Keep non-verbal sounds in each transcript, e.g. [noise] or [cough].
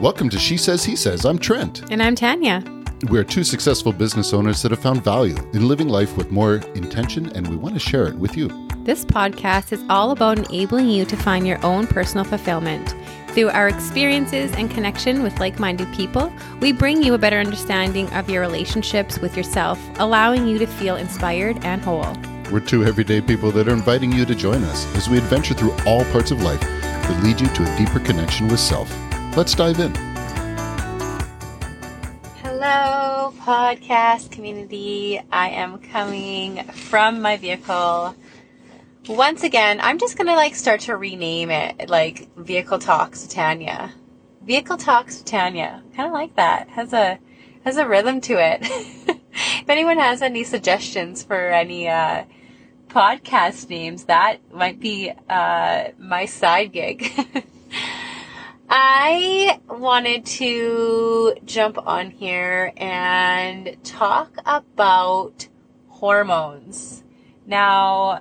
Welcome to She Says, He Says. I'm Trent. And I'm Tanya. We're two successful business owners that have found value in living life with more intention, and we want to share it with you. This podcast is all about enabling you to find your own personal fulfillment. Through our experiences and connection with like minded people, we bring you a better understanding of your relationships with yourself, allowing you to feel inspired and whole. We're two everyday people that are inviting you to join us as we adventure through all parts of life that lead you to a deeper connection with self. Let's dive in. Hello, podcast community. I am coming from my vehicle. Once again, I'm just gonna like start to rename it like Vehicle Talks with Tanya. Vehicle Talks with Tanya. Kind of like that. Has a has a rhythm to it. [laughs] if anyone has any suggestions for any uh, podcast names, that might be uh, my side gig. [laughs] I wanted to jump on here and talk about hormones. Now,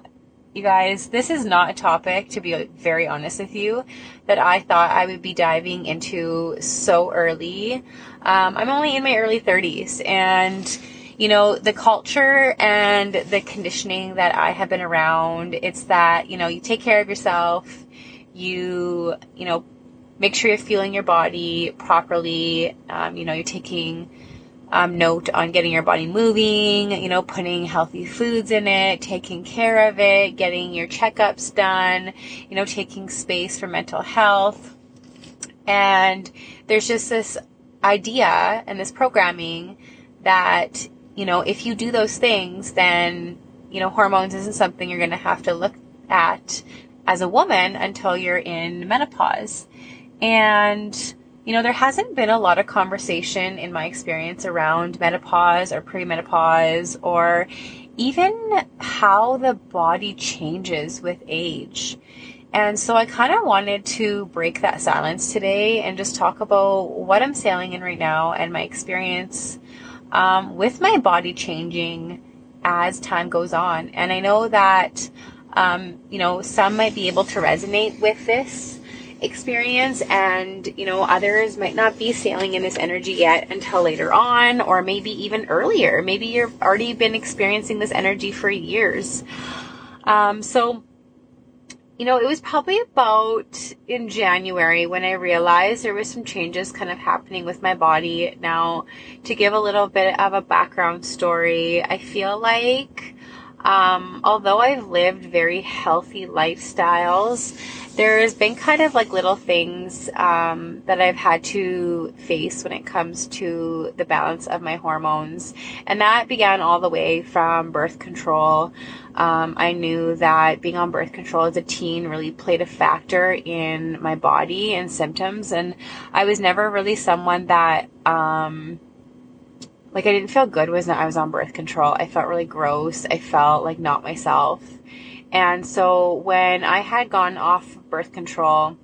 you guys, this is not a topic, to be very honest with you, that I thought I would be diving into so early. Um, I'm only in my early 30s, and you know, the culture and the conditioning that I have been around, it's that, you know, you take care of yourself, you, you know, make sure you're feeling your body properly, um, you know, you're taking um, note on getting your body moving, you know, putting healthy foods in it, taking care of it, getting your checkups done, you know, taking space for mental health. And there's just this idea and this programming that you know, if you do those things, then, you know, hormones isn't something you're going to have to look at as a woman until you're in menopause. And, you know, there hasn't been a lot of conversation in my experience around menopause or premenopause or even how the body changes with age. And so I kind of wanted to break that silence today and just talk about what I'm sailing in right now and my experience um, with my body changing as time goes on. And I know that, um, you know, some might be able to resonate with this experience and, you know, others might not be sailing in this energy yet until later on or maybe even earlier. Maybe you've already been experiencing this energy for years. Um, so, you know, it was probably about in January when I realized there was some changes kind of happening with my body. Now, to give a little bit of a background story, I feel like um, although I've lived very healthy lifestyles, there's been kind of like little things um, that I've had to face when it comes to the balance of my hormones. And that began all the way from birth control. Um, I knew that being on birth control as a teen really played a factor in my body and symptoms. And I was never really someone that, um, like I didn't feel good was that I was on birth control. I felt really gross. I felt like not myself. And so when I had gone off birth control,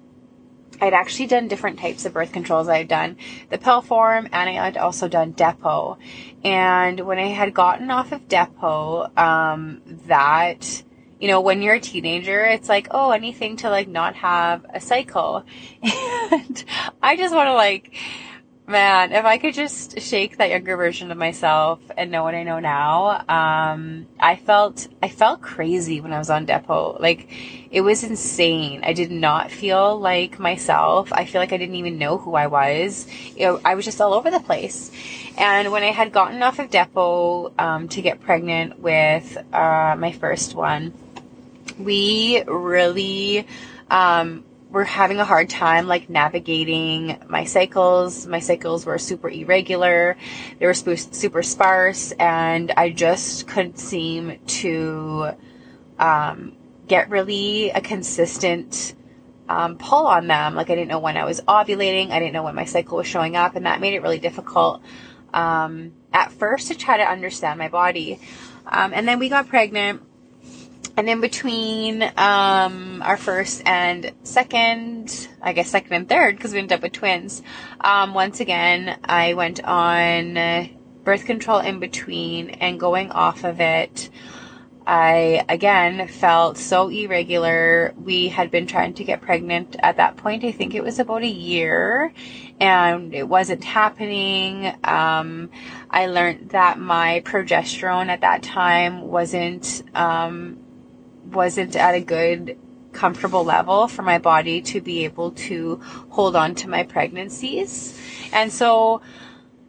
I'd actually done different types of birth controls. I had done the pill form and I had also done Depo. And when I had gotten off of Depo, um, that, you know, when you're a teenager, it's like, oh, anything to like not have a cycle. [laughs] And I just want to like, Man, if I could just shake that younger version of myself and know what I know now, um, I felt I felt crazy when I was on Depo. Like it was insane. I did not feel like myself. I feel like I didn't even know who I was. Know, I was just all over the place. And when I had gotten off of Depo um, to get pregnant with uh, my first one, we really um, were having a hard time like navigating my cycles. My cycles were super irregular. They were super sparse and I just couldn't seem to um, get really a consistent um, pull on them. Like I didn't know when I was ovulating. I didn't know when my cycle was showing up and that made it really difficult um, at first to try to understand my body. Um, and then we got pregnant and in between um, our first and second, I guess second and third, because we ended up with twins, um, once again, I went on birth control in between and going off of it. I again felt so irregular. We had been trying to get pregnant at that point. I think it was about a year and it wasn't happening. Um, I learned that my progesterone at that time wasn't, um, wasn't at a good comfortable level for my body to be able to hold on to my pregnancies. And so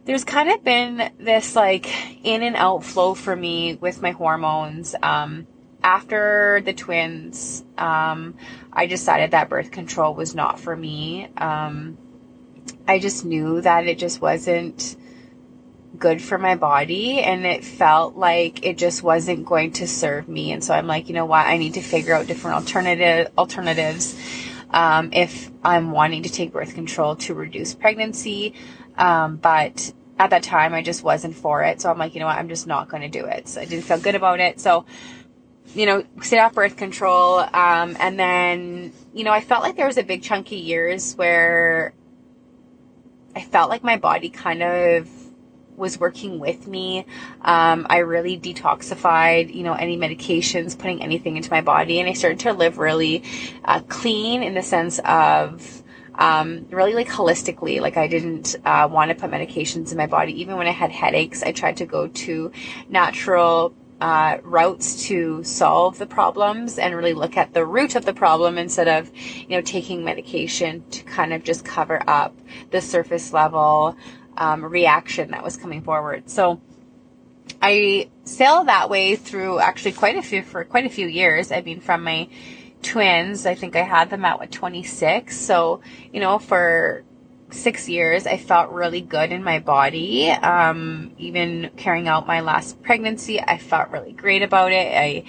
there's kind of been this like in and out flow for me with my hormones. Um, after the twins, um, I decided that birth control was not for me. Um, I just knew that it just wasn't good for my body and it felt like it just wasn't going to serve me. And so I'm like, you know what? I need to figure out different alternative alternatives. Um, if I'm wanting to take birth control to reduce pregnancy. Um, but at that time, I just wasn't for it. So I'm like, you know what? I'm just not going to do it. So I didn't feel good about it. So, you know, stayed off birth control. Um, and then, you know, I felt like there was a big chunky years where I felt like my body kind of was working with me. Um, I really detoxified, you know, any medications, putting anything into my body, and I started to live really uh, clean in the sense of um, really like holistically. Like I didn't uh, want to put medications in my body. Even when I had headaches, I tried to go to natural uh, routes to solve the problems and really look at the root of the problem instead of, you know, taking medication to kind of just cover up the surface level um, reaction that was coming forward. So I sailed that way through actually quite a few for quite a few years. I mean, from my twins, I think I had them at what 26. So you know, for six years, I felt really good in my body. Um, even carrying out my last pregnancy, I felt really great about it. I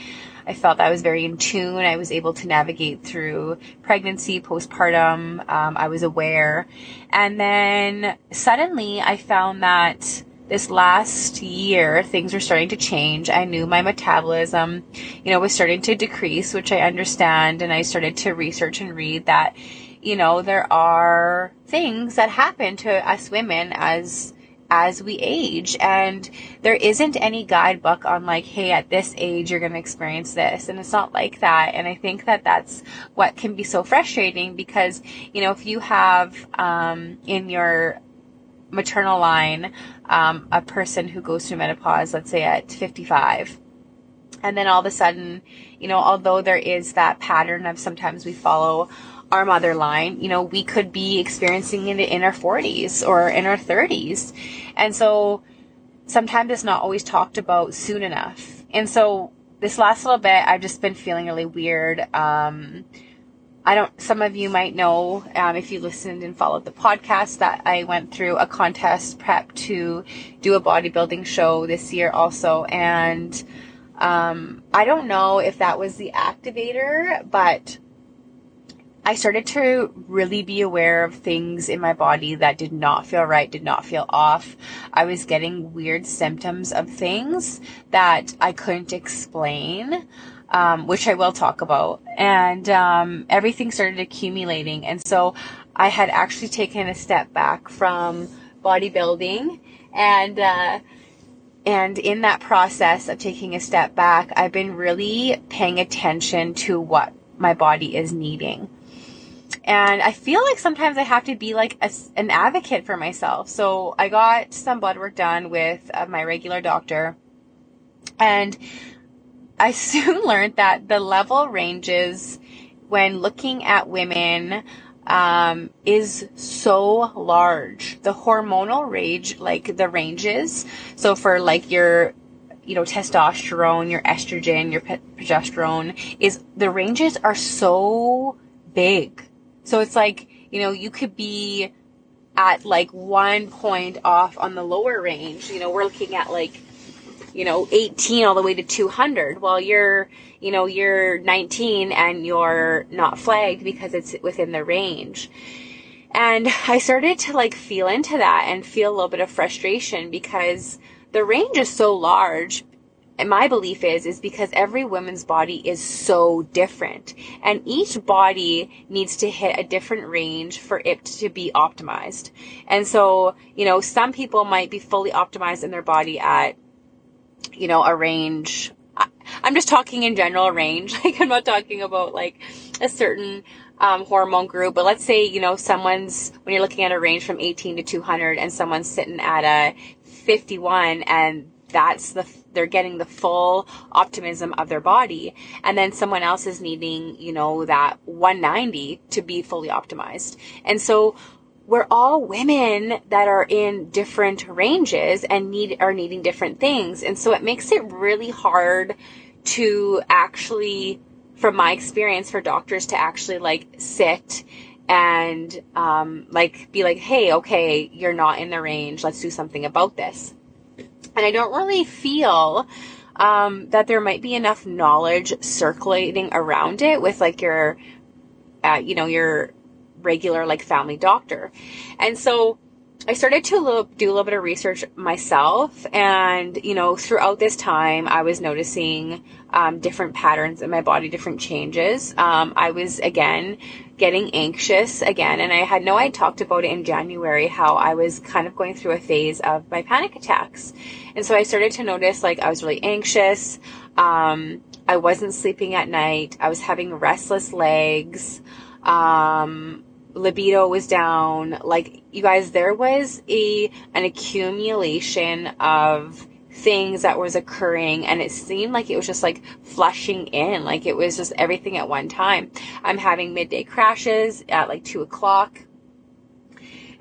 I felt I was very in tune. I was able to navigate through pregnancy, postpartum. Um, I was aware. And then suddenly I found that this last year things were starting to change. I knew my metabolism, you know, was starting to decrease, which I understand. And I started to research and read that, you know, there are things that happen to us women as as we age. And there isn't any guidebook on like, hey, at this age, you're going to experience this. And it's not like that. And I think that that's what can be so frustrating because, you know, if you have, um, in your maternal line, um, a person who goes through menopause, let's say at 55, and then all of a sudden, you know, although there is that pattern of sometimes we follow our mother line, you know, we could be experiencing it in our 40s or in our 30s. And so sometimes it's not always talked about soon enough. And so this last little bit, I've just been feeling really weird. Um, I don't, some of you might know, um, if you listened and followed the podcast that I went through a contest prep to do a bodybuilding show this year also. And, um, I don't know if that was the activator, but I started to really be aware of things in my body that did not feel right, did not feel off. I was getting weird symptoms of things that I couldn't explain, um, which I will talk about. And um, everything started accumulating. And so I had actually taken a step back from bodybuilding and, uh, and in that process of taking a step back, I've been really paying attention to what my body is needing. And I feel like sometimes I have to be like a, an advocate for myself. So I got some blood work done with uh, my regular doctor. And I [laughs] soon learned that the level ranges when looking at women um, is so large. The hormonal range, like the ranges. So for like your, you know, testosterone, your estrogen, your progesterone is the ranges are so big. So it's like, you know, you could be at like one point off on the lower range. You know, we're looking at like, you know, 18 all the way to 200. Well, you're, you know, you're 19 and you're not flagged because it's within the range. And I started to like feel into that and feel a little bit of frustration because the range is so large and my belief is is because every woman's body is so different. And each body needs to hit a different range for it to be optimized. And so you know some people might be fully optimized in their body at you know a range. I'm just talking in general range. [laughs] Like I'm not talking about like a certain um, hormone group, but let's say, you know, someone's, when you're looking at a range from 18 to 200 and someone's sitting at a 51 and that's the, they're getting the full optimism of their body. And then someone else is needing, you know, that 190 to be fully optimized. And so we're all women that are in different ranges and need, are needing different things. And so it makes it really hard to actually from my experience for doctors to actually like sit and um, like be like, hey, okay, you're not in the range. Let's do something about this. And I don't really feel um, that there might be enough knowledge circulating around it with like your, uh, you know, your regular like family doctor. And so I started to look, do a little bit of research myself, and you know, throughout this time, I was noticing um, different patterns in my body, different changes. Um, I was again getting anxious again, and I had no. I talked about it in January how I was kind of going through a phase of my panic attacks, and so I started to notice like I was really anxious. Um, I wasn't sleeping at night. I was having restless legs. Um, libido was down. Like you guys, there was a an accumulation of things that was occurring and it seemed like it was just like flushing in. Like it was just everything at one time. I'm having midday crashes at like two o'clock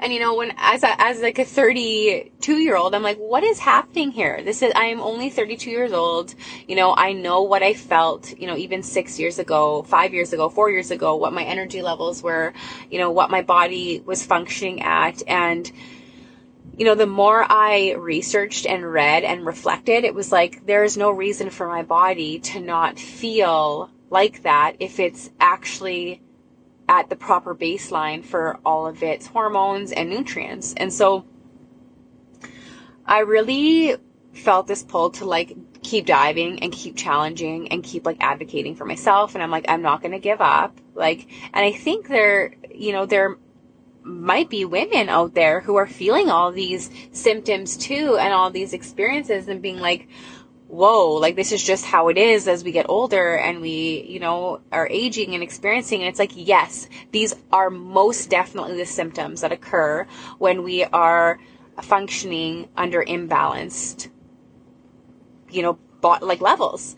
and you know, when as a, as like a 32 year old, I'm like, what is happening here? This is I am only 32 years old. You know, I know what I felt. You know, even six years ago, five years ago, four years ago, what my energy levels were. You know, what my body was functioning at, and you know, the more I researched and read and reflected, it was like there is no reason for my body to not feel like that if it's actually at the proper baseline for all of its hormones and nutrients. And so I really felt this pull to like keep diving and keep challenging and keep like advocating for myself. And I'm like, I'm not going to give up. Like, and I think there, you know, there might be women out there who are feeling all these symptoms too and all these experiences and being like, whoa, like this is just how it is as we get older and we, you know, are aging and experiencing. And it's like, yes, these are most definitely the symptoms that occur when we are functioning under imbalanced, you know, like levels.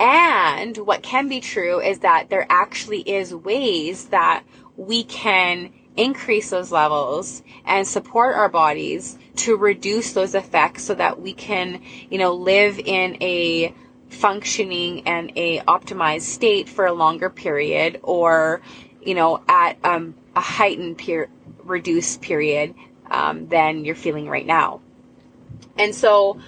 And what can be true is that there actually is ways that we can increase those levels and support our bodies to reduce those effects so that we can, you know, live in a functioning and a optimized state for a longer period or, you know, at um, a heightened per- reduced period um, than you're feeling right now. And so,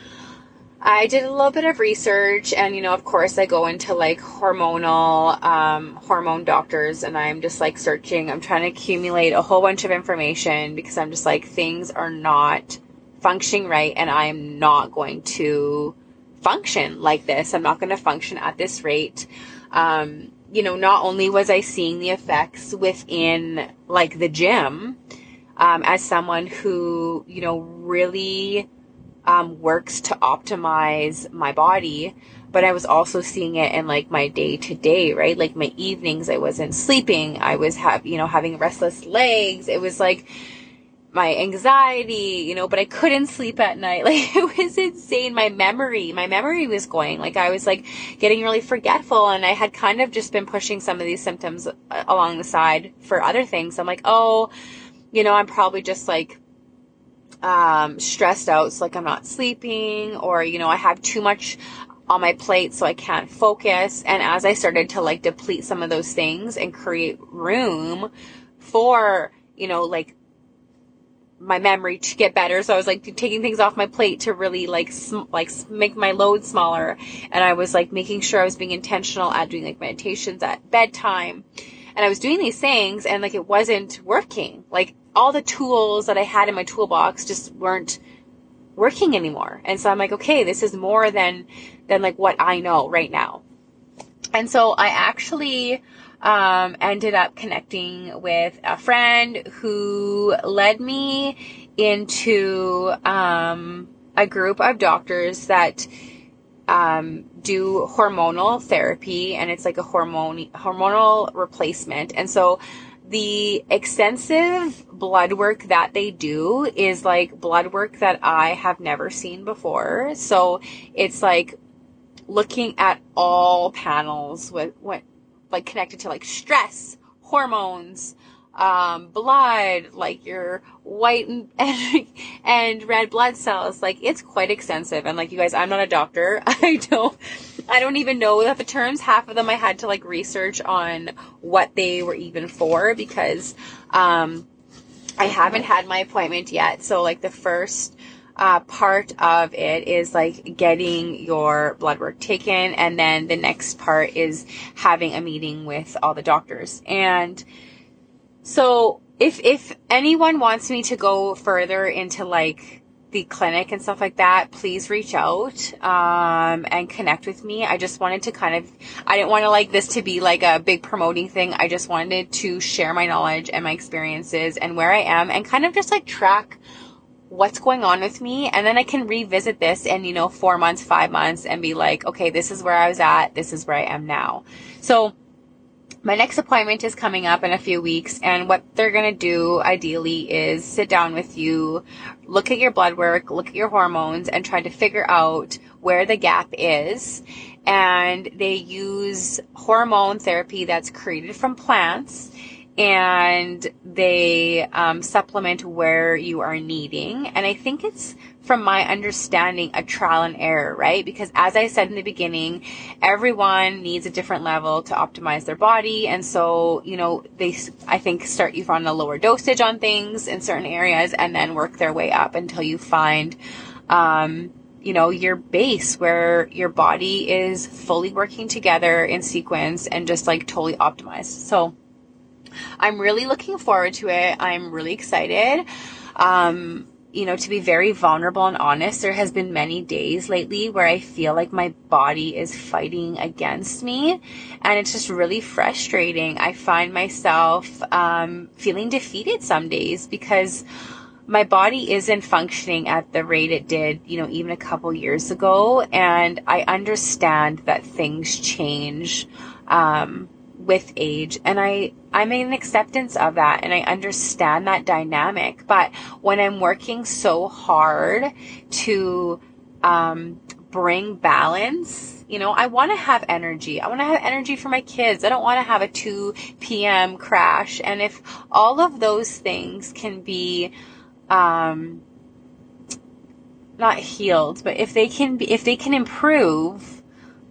I did a little bit of research and, you know, of course I go into like hormonal, um, hormone doctors and I'm just like searching. I'm trying to accumulate a whole bunch of information because I'm just like, things are not functioning right and I am not going to function like this. I'm not going to function at this rate. Um, you know, not only was I seeing the effects within like the gym, um, as someone who, you know, really um, works to optimize my body but I was also seeing it in like my day to day, right? Like my evenings, I wasn't sleeping. I was have, you know, having restless legs. It was like my anxiety, you know, but I couldn't sleep at night. [laughs] Like it was insane. My memory, my memory was going. Like I was like getting really forgetful and I had kind of just been pushing some of these symptoms uh, along the side for other things. I'm like, oh, you know, I'm probably just like um, stressed out. So like I'm not sleeping or, you know, I have too much on my plate so I can't focus. And as I started to like deplete some of those things and create room for, you know, like my memory to get better. So I was like taking things off my plate to really like sm- like make my load smaller. And I was like making sure I was being intentional at doing like meditations at bedtime. And I was doing these things and like it wasn't working. Like all the tools that I had in my toolbox just weren't working anymore. And so I'm like, okay, this is more than, than like what I know right now. And so I actually, um, ended up connecting with a friend who led me into, um, a group of doctors that um, do hormonal therapy and it's like a hormone hormonal replacement. And so the extensive blood work that they do is like blood work that I have never seen before. So it's like looking at all panels with what like connected to like stress, hormones, um, blood, like your white and, [laughs] and red blood cells. Like it's quite extensive. And like you guys, I'm not a doctor. [laughs] I don't, I don't even know that the terms. Half of them I had to like research on what they were even for because, um, I haven't had my appointment yet. So like the first, uh, part of it is like getting your blood work taken. And then the next part is having a meeting with all the doctors. And, so if if anyone wants me to go further into like the clinic and stuff like that, please reach out um, and connect with me. I just wanted to kind of, I didn't want to like this to be like a big promoting thing. I just wanted to share my knowledge and my experiences and where I am and kind of just like track what's going on with me. And then I can revisit this in, you know, four months, five months and be like, okay, this is where I was at. This is where I am now. So my next appointment is coming up in a few weeks and what they're going to do ideally is sit down with you, look at your blood work, look at your hormones and try to figure out where the gap is. And they use hormone therapy that's created from plants and they um, supplement where you are needing. And I think it's from my understanding, a trial and error, right? Because as I said in the beginning, everyone needs a different level to optimize their body. And so, you know, they, I think, start you on a lower dosage on things in certain areas and then work their way up until you find, um, you know, your base where your body is fully working together in sequence and just like totally optimized. So I'm really looking forward to it. I'm really excited. Um, you know, to be very vulnerable and honest, there has been many days lately where I feel like my body is fighting against me and it's just really frustrating. I find myself, um, feeling defeated some days because my body isn't functioning at the rate it did, you know, even a couple years ago. And I understand that things change. Um, with age and I I'm in acceptance of that and I understand that dynamic but when I'm working so hard to um, bring balance you know I want to have energy I want to have energy for my kids I don't want to have a 2 p.m. crash and if all of those things can be um, not healed but if they can be if they can improve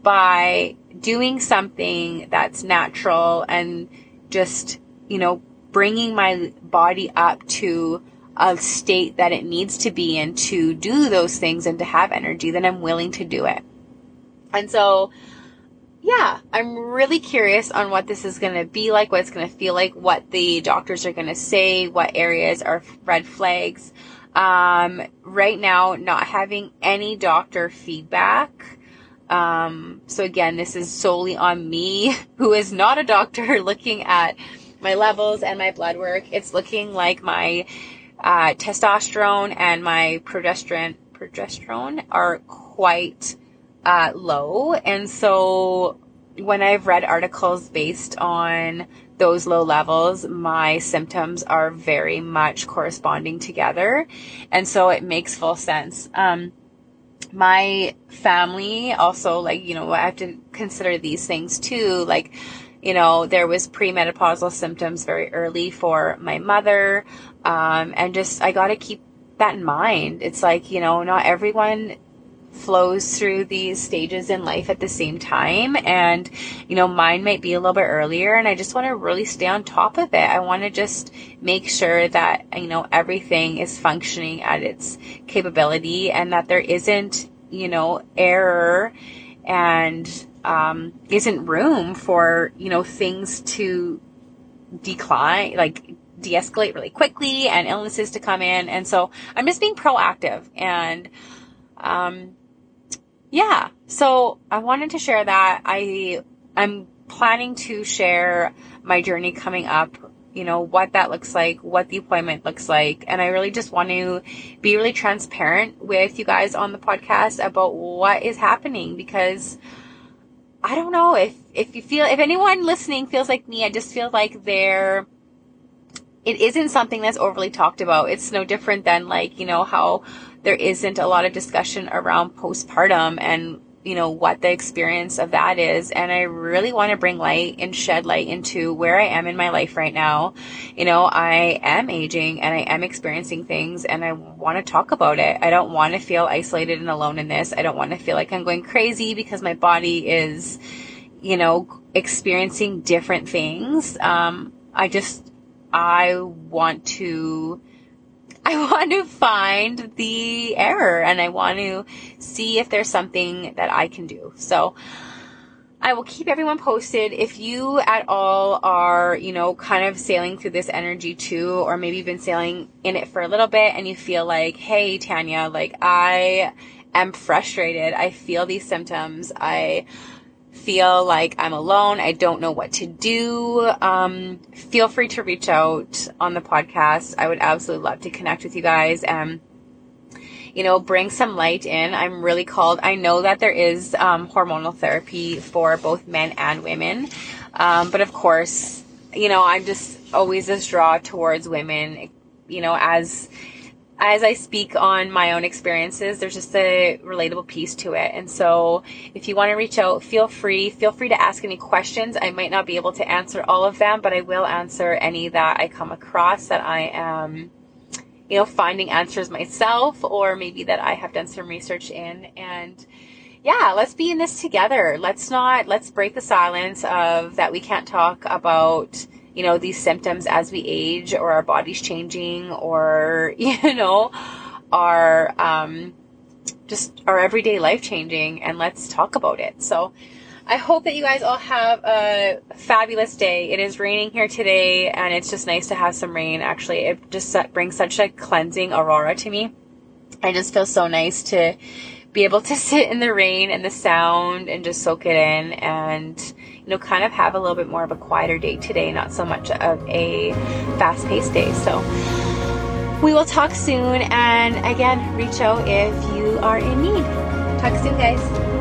by doing something that's natural and just, you know, bringing my body up to a state that it needs to be in to do those things and to have energy, then I'm willing to do it. And so, yeah, I'm really curious on what this is going to be like, what it's going to feel like, what the doctors are going to say, what areas are red flags. Um, right now, not having any doctor feedback um, so again, this is solely on me, [laughs] who is not a doctor, [laughs] looking at my levels and my blood work. It's looking like my uh, testosterone and my progesterone progesterone are quite uh, low, and so when I've read articles based on those low levels, my symptoms are very much corresponding together, and so it makes full sense. Um, my family also like you know i have to consider these things too. Like you know there was premenopausal symptoms very early for my mother um, and just i got to keep that in mind. It's like you know not everyone flows through these stages in life at the same time. And, you know, mine might be a little bit earlier and I just want to really stay on top of it. I want to just make sure that, you know, everything is functioning at its capability and that there isn't, you know, error and, um, isn't room for, you know, things to decline, like de-escalate really quickly and illnesses to come in. And so I'm just being proactive and, um, yeah, so I wanted to share that. I I'm planning to share my journey coming up you know, what that looks like, what the appointment looks like. And I really just want to be really transparent with you guys on the podcast about what is happening because I don't know if, if you feel, if anyone listening feels like me, I just feel like they're, it isn't something that's overly talked about. It's no different than like, you know, how there isn't a lot of discussion around postpartum and you know, what the experience of that is. And I really want to bring light and shed light into where I am in my life right now. You know, I am aging and I am experiencing things and I want to talk about it. I don't want to feel isolated and alone in this. I don't want to feel like I'm going crazy because my body is, you know, experiencing different things. Um, I just, I want to, [laughs] I want to find the error and I want to see if there's something that I can do. So I will keep everyone posted. If you at all are, you know, kind of sailing through this energy too, or maybe you've been sailing in it for a little bit and you feel like, hey, Tanya, like I am frustrated. I feel these symptoms. I feel like I'm alone, I don't know what to do, um, feel free to reach out on the podcast. I would absolutely love to connect with you guys and, you know, bring some light in. I'm really called. I know that there is um, hormonal therapy for both men and women, um, but of course, you know, I'm just always this draw towards women, you know, as as I speak on my own experiences, there's just a relatable piece to it. And so if you want to reach out, feel free. Feel free to ask any questions. I might not be able to answer all of them, but I will answer any that I come across that I am, you know, finding answers myself or maybe that I have done some research in. And yeah, let's be in this together. Let's not, let's break the silence of that we can't talk about you know, these symptoms as we age or our body's changing or, [laughs] you know, our, um, just our everyday life changing and let's talk about it. So I hope that you guys all have a fabulous day. It is raining here today and it's just nice to have some rain. Actually, it just brings such a cleansing aurora to me. I just feel so nice to be able to [laughs] sit in the rain and the sound and just soak it in and you know kind of have a little bit more of a quieter day today not so much of a fast-paced day. So we will talk soon and again reach out if you are in need. Talk soon guys